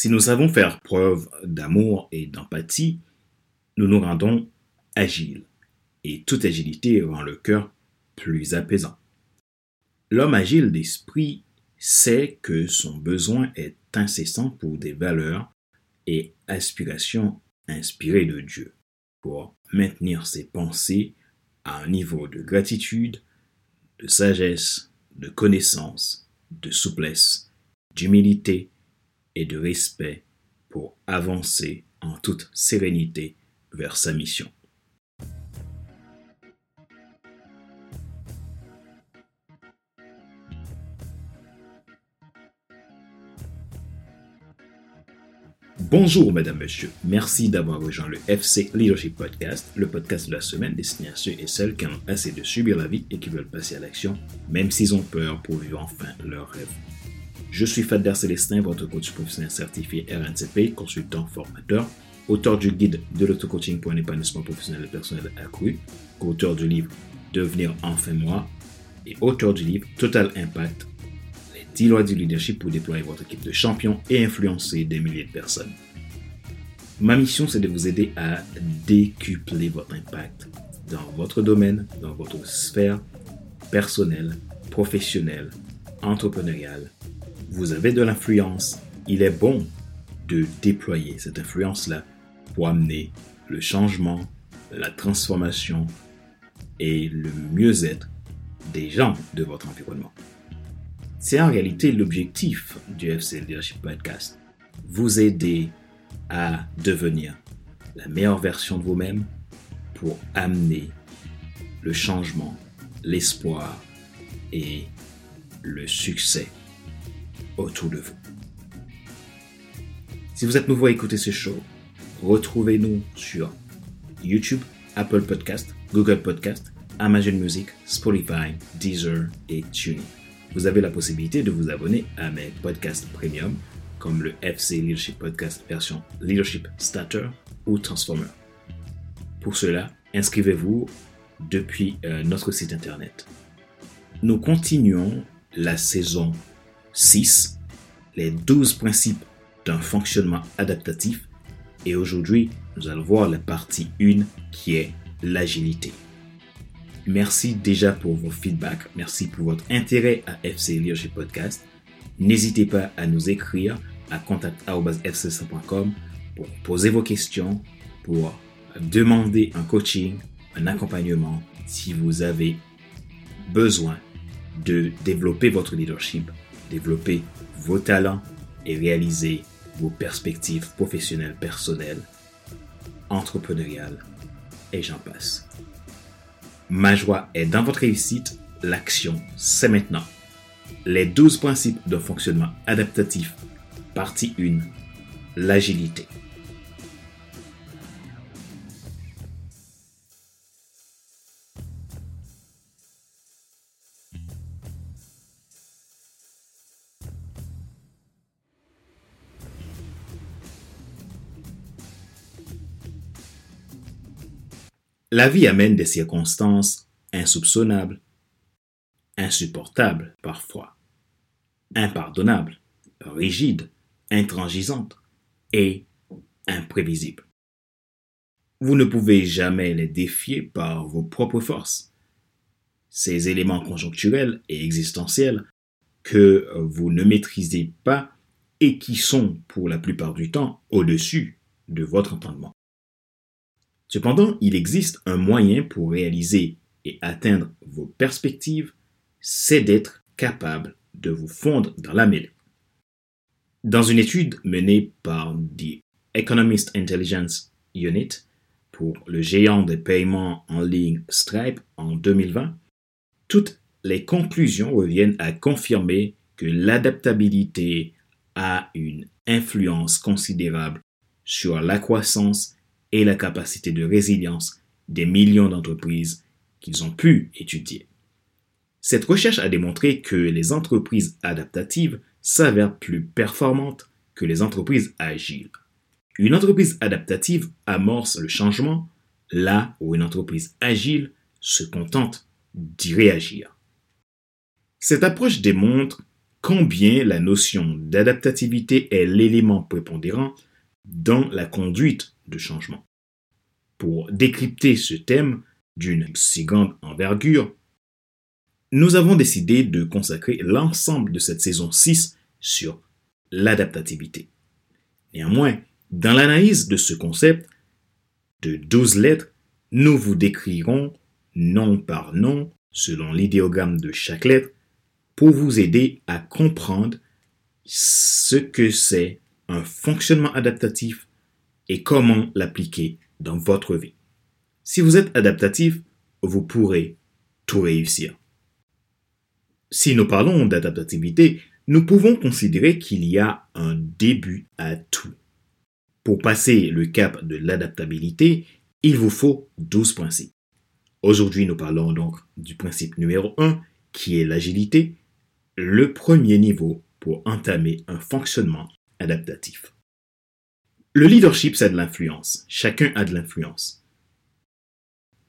Si nous savons faire preuve d'amour et d'empathie, nous nous rendons agiles. Et toute agilité rend le cœur plus apaisant. L'homme agile d'esprit sait que son besoin est incessant pour des valeurs et aspirations inspirées de Dieu, pour maintenir ses pensées à un niveau de gratitude, de sagesse, de connaissance, de souplesse, d'humilité et de respect pour avancer en toute sérénité vers sa mission. Bonjour, mesdames, messieurs. Merci d'avoir rejoint le FC Leadership Podcast, le podcast de la semaine destiné à ceux et celles qui en ont assez de subir la vie et qui veulent passer à l'action, même s'ils ont peur pour vivre enfin leur rêve. Je suis Fadler Célestin, votre coach professionnel certifié RNCP, consultant formateur, auteur du guide de l'auto-coaching pour un épanouissement professionnel et personnel accru, auteur du livre Devenir enfin moi et auteur du livre Total Impact 10 lois du leadership pour déployer votre équipe de champions et influencer des milliers de personnes. Ma mission, c'est de vous aider à décupler votre impact dans votre domaine, dans votre sphère personnelle, professionnelle, entrepreneuriale. Vous avez de l'influence. Il est bon de déployer cette influence-là pour amener le changement, la transformation et le mieux-être des gens de votre environnement. C'est en réalité l'objectif du FC Leadership Podcast. Vous aider à devenir la meilleure version de vous-même pour amener le changement, l'espoir et le succès autour de vous. Si vous êtes nouveau à écouter ce show, retrouvez-nous sur YouTube, Apple Podcast, Google Podcast, Amazon Music, Spotify, Deezer et TuneIn vous avez la possibilité de vous abonner à mes podcasts premium comme le FC Leadership Podcast version Leadership Starter ou Transformer. Pour cela, inscrivez-vous depuis euh, notre site internet. Nous continuons la saison 6, les 12 principes d'un fonctionnement adaptatif et aujourd'hui, nous allons voir la partie 1 qui est l'agilité. Merci déjà pour vos feedbacks. Merci pour votre intérêt à FC Leadership Podcast. N'hésitez pas à nous écrire à contact.fc.com pour poser vos questions, pour demander un coaching, un accompagnement si vous avez besoin de développer votre leadership, développer vos talents et réaliser vos perspectives professionnelles, personnelles, entrepreneuriales et j'en passe. Ma joie est dans votre réussite. L'action, c'est maintenant. Les 12 principes de fonctionnement adaptatif. Partie 1. L'agilité. La vie amène des circonstances insoupçonnables, insupportables parfois, impardonnables, rigides, intransigeantes et imprévisibles. Vous ne pouvez jamais les défier par vos propres forces. Ces éléments conjoncturels et existentiels que vous ne maîtrisez pas et qui sont pour la plupart du temps au-dessus de votre entendement. Cependant, il existe un moyen pour réaliser et atteindre vos perspectives, c'est d'être capable de vous fondre dans la mêlée. Dans une étude menée par The Economist Intelligence Unit pour le géant des paiements en ligne Stripe en 2020, toutes les conclusions reviennent à confirmer que l'adaptabilité a une influence considérable sur la croissance et la capacité de résilience des millions d'entreprises qu'ils ont pu étudier. Cette recherche a démontré que les entreprises adaptatives s'avèrent plus performantes que les entreprises agiles. Une entreprise adaptative amorce le changement là où une entreprise agile se contente d'y réagir. Cette approche démontre combien la notion d'adaptativité est l'élément prépondérant dans la conduite changement. Pour décrypter ce thème d'une si grande envergure, nous avons décidé de consacrer l'ensemble de cette saison 6 sur l'adaptativité. Néanmoins, dans l'analyse de ce concept de 12 lettres, nous vous décrirons nom par nom, selon l'idéogramme de chaque lettre, pour vous aider à comprendre ce que c'est un fonctionnement adaptatif et comment l'appliquer dans votre vie. Si vous êtes adaptatif, vous pourrez tout réussir. Si nous parlons d'adaptativité, nous pouvons considérer qu'il y a un début à tout. Pour passer le cap de l'adaptabilité, il vous faut 12 principes. Aujourd'hui, nous parlons donc du principe numéro 1, qui est l'agilité, le premier niveau pour entamer un fonctionnement adaptatif. Le leadership, c'est de l'influence. Chacun a de l'influence.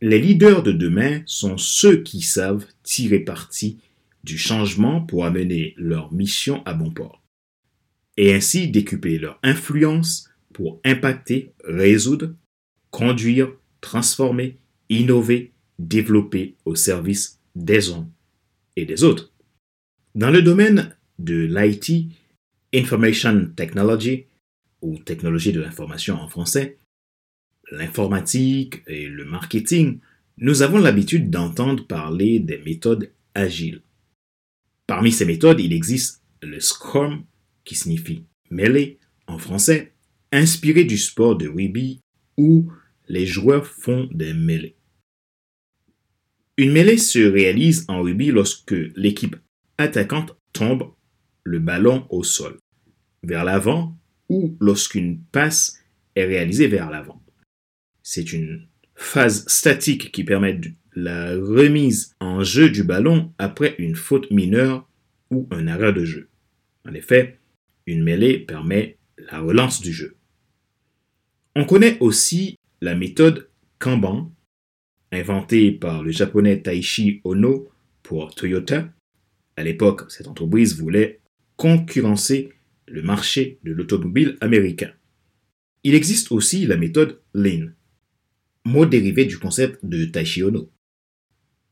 Les leaders de demain sont ceux qui savent tirer parti du changement pour amener leur mission à bon port et ainsi décupler leur influence pour impacter, résoudre, conduire, transformer, innover, développer au service des uns et des autres. Dans le domaine de l'IT, Information Technology, ou technologie de l'information en français, l'informatique et le marketing, nous avons l'habitude d'entendre parler des méthodes agiles. Parmi ces méthodes, il existe le Scrum, qui signifie mêlée en français, inspiré du sport de rugby où les joueurs font des mêlées. Une mêlée se réalise en rugby lorsque l'équipe attaquante tombe le ballon au sol, vers l'avant ou lorsqu'une passe est réalisée vers l'avant. C'est une phase statique qui permet la remise en jeu du ballon après une faute mineure ou un arrêt de jeu. En effet, une mêlée permet la relance du jeu. On connaît aussi la méthode Kanban, inventée par le japonais Taishi Ono pour Toyota. À l'époque, cette entreprise voulait concurrencer le marché de l'automobile américain. Il existe aussi la méthode Lean, mot dérivé du concept de Taishi Ono.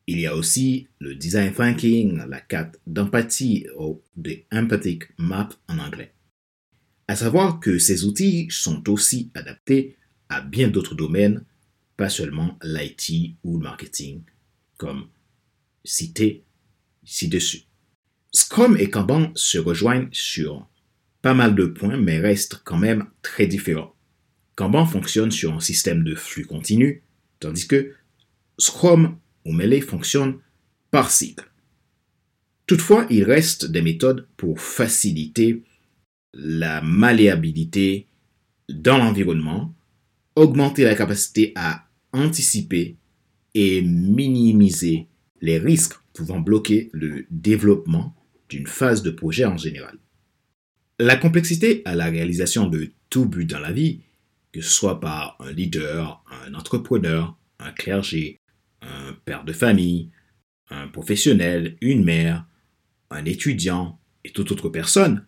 Il y a aussi le design thinking, la carte d'empathie ou de empathic map en anglais. À savoir que ces outils sont aussi adaptés à bien d'autres domaines, pas seulement l'IT ou le marketing, comme cité ci-dessus. Scrum et Kanban se rejoignent sur pas mal de points, mais restent quand même très différents. Kanban fonctionne sur un système de flux continu, tandis que Scrum ou Melee fonctionne par cycle. Toutefois, il reste des méthodes pour faciliter la malléabilité dans l'environnement, augmenter la capacité à anticiper et minimiser les risques pouvant bloquer le développement d'une phase de projet en général. La complexité à la réalisation de tout but dans la vie, que ce soit par un leader, un entrepreneur, un clergé, un père de famille, un professionnel, une mère, un étudiant et toute autre personne,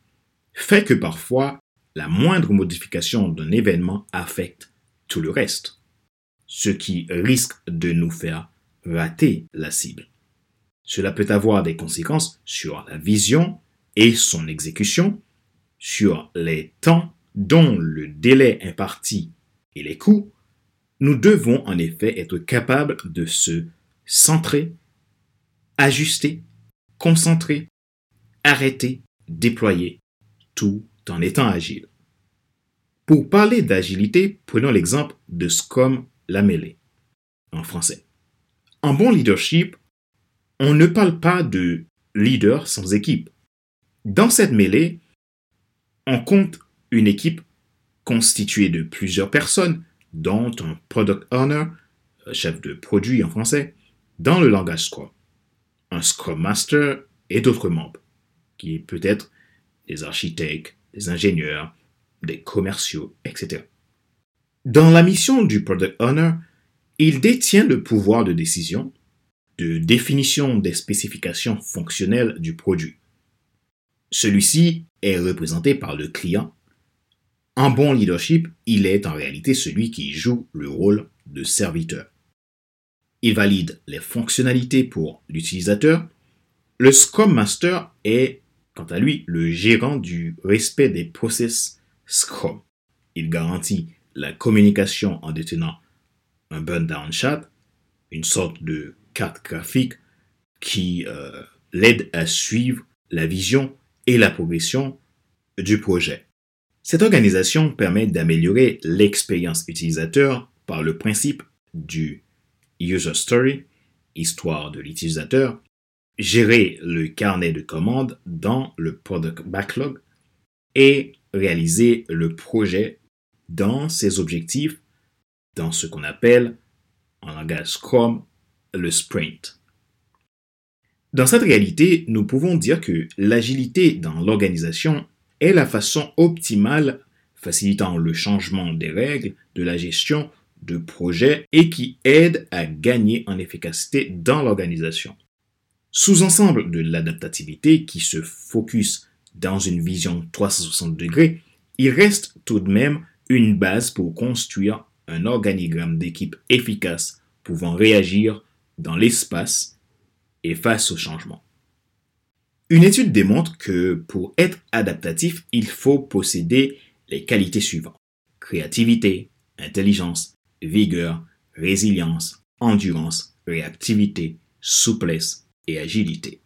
fait que parfois la moindre modification d'un événement affecte tout le reste, ce qui risque de nous faire rater la cible. Cela peut avoir des conséquences sur la vision et son exécution, sur les temps dont le délai imparti et les coûts, nous devons en effet être capables de se centrer, ajuster, concentrer, arrêter, déployer, tout en étant agile. Pour parler d'agilité, prenons l'exemple de Scrum la mêlée en français. En bon leadership, on ne parle pas de leader sans équipe. Dans cette mêlée, on compte une équipe constituée de plusieurs personnes, dont un product owner, chef de produit en français, dans le langage Scrum, un Scrum Master et d'autres membres, qui peut être des architectes, des ingénieurs, des commerciaux, etc. Dans la mission du product owner, il détient le pouvoir de décision, de définition des spécifications fonctionnelles du produit. Celui-ci est représenté par le client. En bon leadership, il est en réalité celui qui joue le rôle de serviteur. Il valide les fonctionnalités pour l'utilisateur. Le Scrum Master est, quant à lui, le gérant du respect des process Scrum. Il garantit la communication en détenant un burn-down chat, une sorte de carte graphique qui euh, l'aide à suivre la vision et la progression du projet. Cette organisation permet d'améliorer l'expérience utilisateur par le principe du user story, histoire de l'utilisateur, gérer le carnet de commandes dans le product backlog et réaliser le projet dans ses objectifs dans ce qu'on appelle en langage Scrum le sprint. Dans cette réalité, nous pouvons dire que l'agilité dans l'organisation est la façon optimale facilitant le changement des règles de la gestion de projets et qui aide à gagner en efficacité dans l'organisation. Sous-ensemble de l'adaptativité qui se focus dans une vision 360 degrés, il reste tout de même une base pour construire un organigramme d'équipe efficace pouvant réagir dans l'espace et face au changement. Une étude démontre que pour être adaptatif, il faut posséder les qualités suivantes. Créativité, intelligence, vigueur, résilience, endurance, réactivité, souplesse et agilité.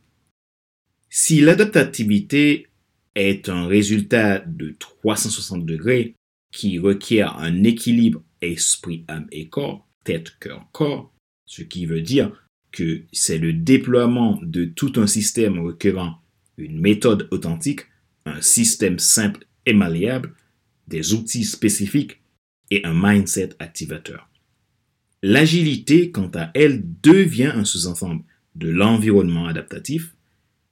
Si l'adaptativité est un résultat de 360 degrés qui requiert un équilibre esprit, âme et corps, tête, cœur, corps, ce qui veut dire que c'est le déploiement de tout un système requérant une méthode authentique, un système simple et malléable, des outils spécifiques et un mindset activateur. L'agilité, quant à elle, devient un sous-ensemble de l'environnement adaptatif.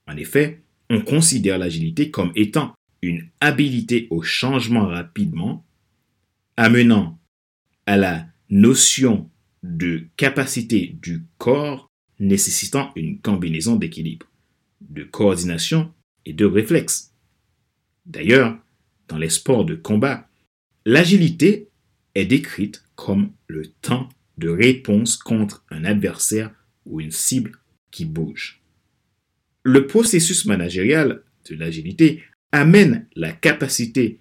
En effet, on considère l'agilité comme étant une habilité au changement rapidement, amenant à la notion de capacité du corps nécessitant une combinaison d'équilibre, de coordination et de réflexe. D'ailleurs, dans les sports de combat, l'agilité est décrite comme le temps de réponse contre un adversaire ou une cible qui bouge. Le processus managérial de l'agilité amène la capacité,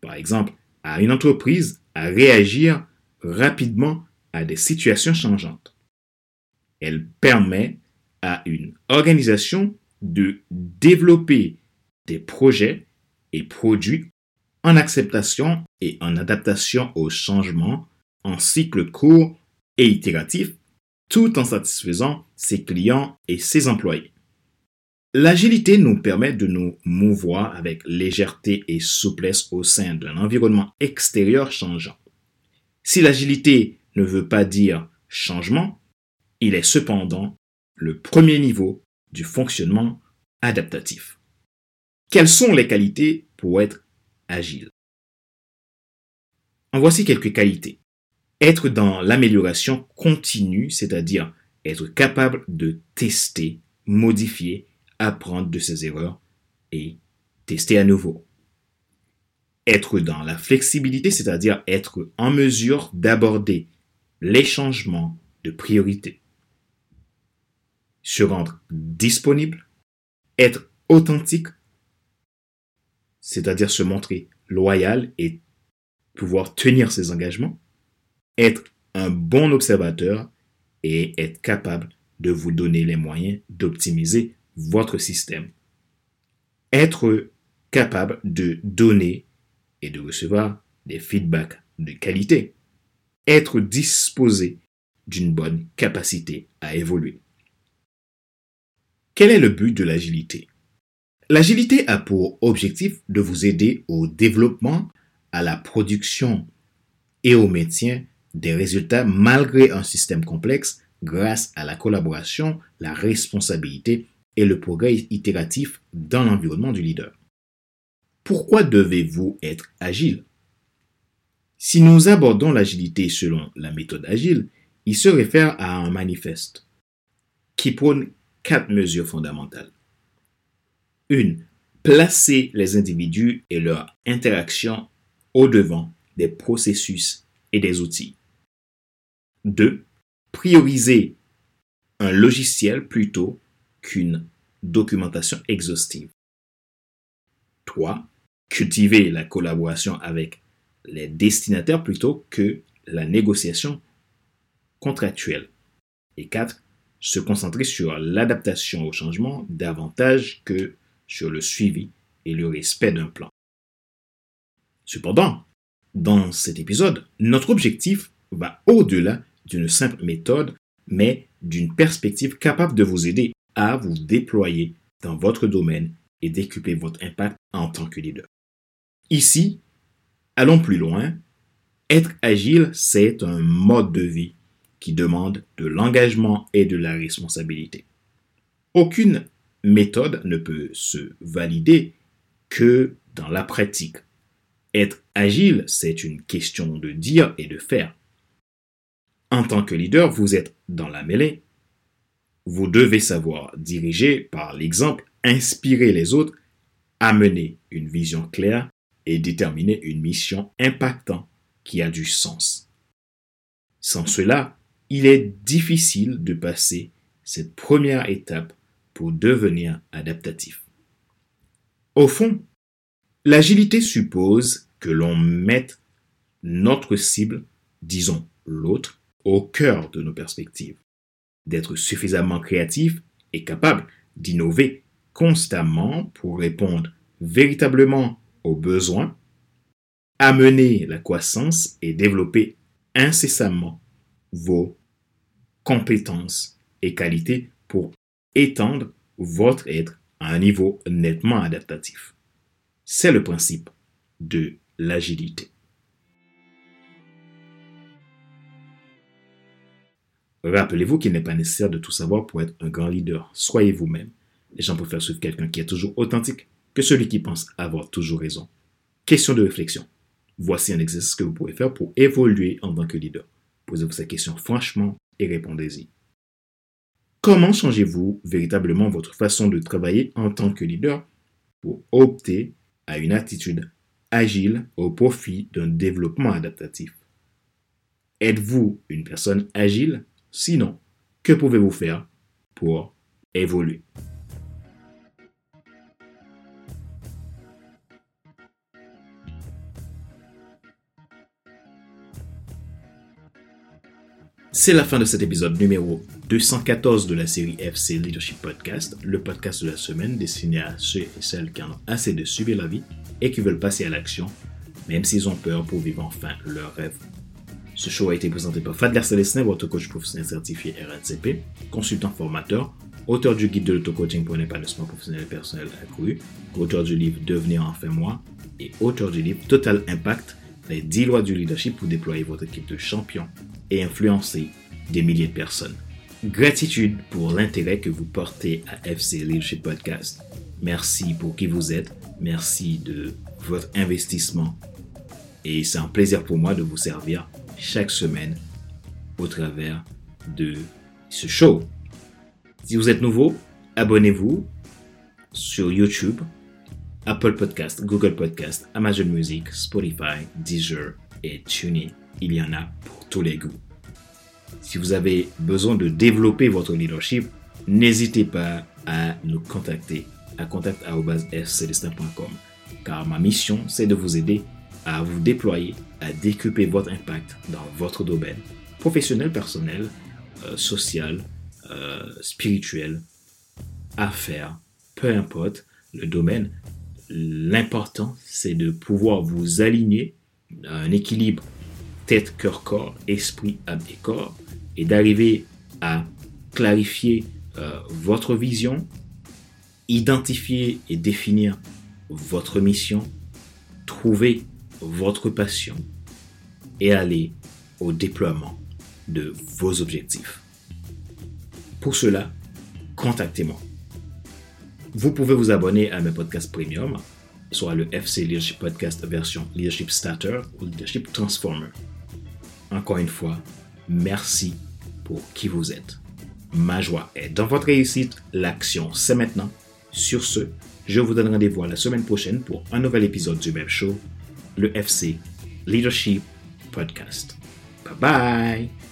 par exemple, à une entreprise à réagir rapidement à des situations changeantes. Elle permet à une organisation de développer des projets et produits en acceptation et en adaptation aux changements en cycle court et itératif, tout en satisfaisant ses clients et ses employés. L'agilité nous permet de nous mouvoir avec légèreté et souplesse au sein d'un environnement extérieur changeant. Si l'agilité ne veut pas dire changement, il est cependant le premier niveau du fonctionnement adaptatif. Quelles sont les qualités pour être agile? En voici quelques qualités. Être dans l'amélioration continue, c'est-à-dire être capable de tester, modifier, apprendre de ses erreurs et tester à nouveau être dans la flexibilité, c'est-à-dire être en mesure d'aborder les changements de priorité. Se rendre disponible, être authentique, c'est-à-dire se montrer loyal et pouvoir tenir ses engagements, être un bon observateur et être capable de vous donner les moyens d'optimiser votre système. Être capable de donner et de recevoir des feedbacks de qualité. Être disposé d'une bonne capacité à évoluer. Quel est le but de l'agilité? L'agilité a pour objectif de vous aider au développement, à la production et au maintien des résultats malgré un système complexe grâce à la collaboration, la responsabilité et le progrès itératif dans l'environnement du leader. Pourquoi devez-vous être agile? Si nous abordons l'agilité selon la méthode agile, il se réfère à un manifeste qui prône quatre mesures fondamentales. Une, Placez les individus et leurs interactions au devant des processus et des outils. 2. Priorisez un logiciel plutôt qu'une documentation exhaustive. 3. Cultivez la collaboration avec les destinataires plutôt que la négociation contractuelle. Et 4. Se concentrer sur l'adaptation au changement davantage que sur le suivi et le respect d'un plan. Cependant, dans cet épisode, notre objectif va au-delà d'une simple méthode, mais d'une perspective capable de vous aider à vous déployer dans votre domaine et décupler votre impact en tant que leader. Ici, allons plus loin. Être agile, c'est un mode de vie qui demande de l'engagement et de la responsabilité. Aucune méthode ne peut se valider que dans la pratique. Être agile, c'est une question de dire et de faire. En tant que leader, vous êtes dans la mêlée. Vous devez savoir diriger par l'exemple, inspirer les autres, amener une vision claire et déterminer une mission impactante qui a du sens. Sans cela, il est difficile de passer cette première étape pour devenir adaptatif. Au fond, l'agilité suppose que l'on mette notre cible, disons l'autre, au cœur de nos perspectives, d'être suffisamment créatif et capable d'innover constamment pour répondre véritablement aux besoins, amener la croissance et développer incessamment vos compétences et qualités pour étendre votre être à un niveau nettement adaptatif. C'est le principe de l'agilité. Rappelez-vous qu'il n'est pas nécessaire de tout savoir pour être un grand leader. Soyez vous-même. Les gens préfèrent suivre quelqu'un qui est toujours authentique que celui qui pense avoir toujours raison. Question de réflexion. Voici un exercice que vous pouvez faire pour évoluer en tant que leader. Posez-vous cette question franchement et répondez-y. Comment changez-vous véritablement votre façon de travailler en tant que leader pour opter à une attitude agile au profit d'un développement adaptatif? Êtes-vous une personne agile? Sinon, que pouvez-vous faire pour évoluer? C'est la fin de cet épisode numéro 214 de la série FC Leadership Podcast, le podcast de la semaine destiné à ceux et celles qui en ont assez de subir la vie et qui veulent passer à l'action, même s'ils ont peur pour vivre enfin leur rêve. Ce show a été présenté par Fadler Célestin, votre coach professionnel certifié RNCP, consultant formateur, auteur du guide de l'auto-coaching pour un épanouissement professionnel et personnel accru, auteur du livre Devenir enfin moi et auteur du livre Total Impact, les 10 lois du leadership pour déployer votre équipe de champions et influencer des milliers de personnes. Gratitude pour l'intérêt que vous portez à FC Leadership Podcast. Merci pour qui vous êtes. Merci de votre investissement. Et c'est un plaisir pour moi de vous servir chaque semaine au travers de ce show. Si vous êtes nouveau, abonnez-vous sur YouTube, Apple Podcast, Google Podcast, Amazon Music, Spotify, Deezer et TuneIn. Il y en a pour tous les goûts. Si vous avez besoin de développer votre leadership, n'hésitez pas à nous contacter à contact.fcdestin.com car ma mission, c'est de vous aider à vous déployer, à décupler votre impact dans votre domaine professionnel, personnel, euh, social, euh, spirituel, affaires, peu importe le domaine. L'important, c'est de pouvoir vous aligner à un équilibre tête, cœur, corps, esprit, âme et corps et d'arriver à clarifier euh, votre vision, identifier et définir votre mission, trouver votre passion et aller au déploiement de vos objectifs. Pour cela, contactez-moi. Vous pouvez vous abonner à mes podcasts premium, soit le FC Leadership Podcast version Leadership Starter ou Leadership Transformer. Encore une fois, merci pour qui vous êtes. Ma joie est dans votre réussite. L'action, c'est maintenant. Sur ce, Je vous donne rendez-vous la semaine prochaine pour un nouvel épisode du même show, le FC Leadership Podcast. Bye bye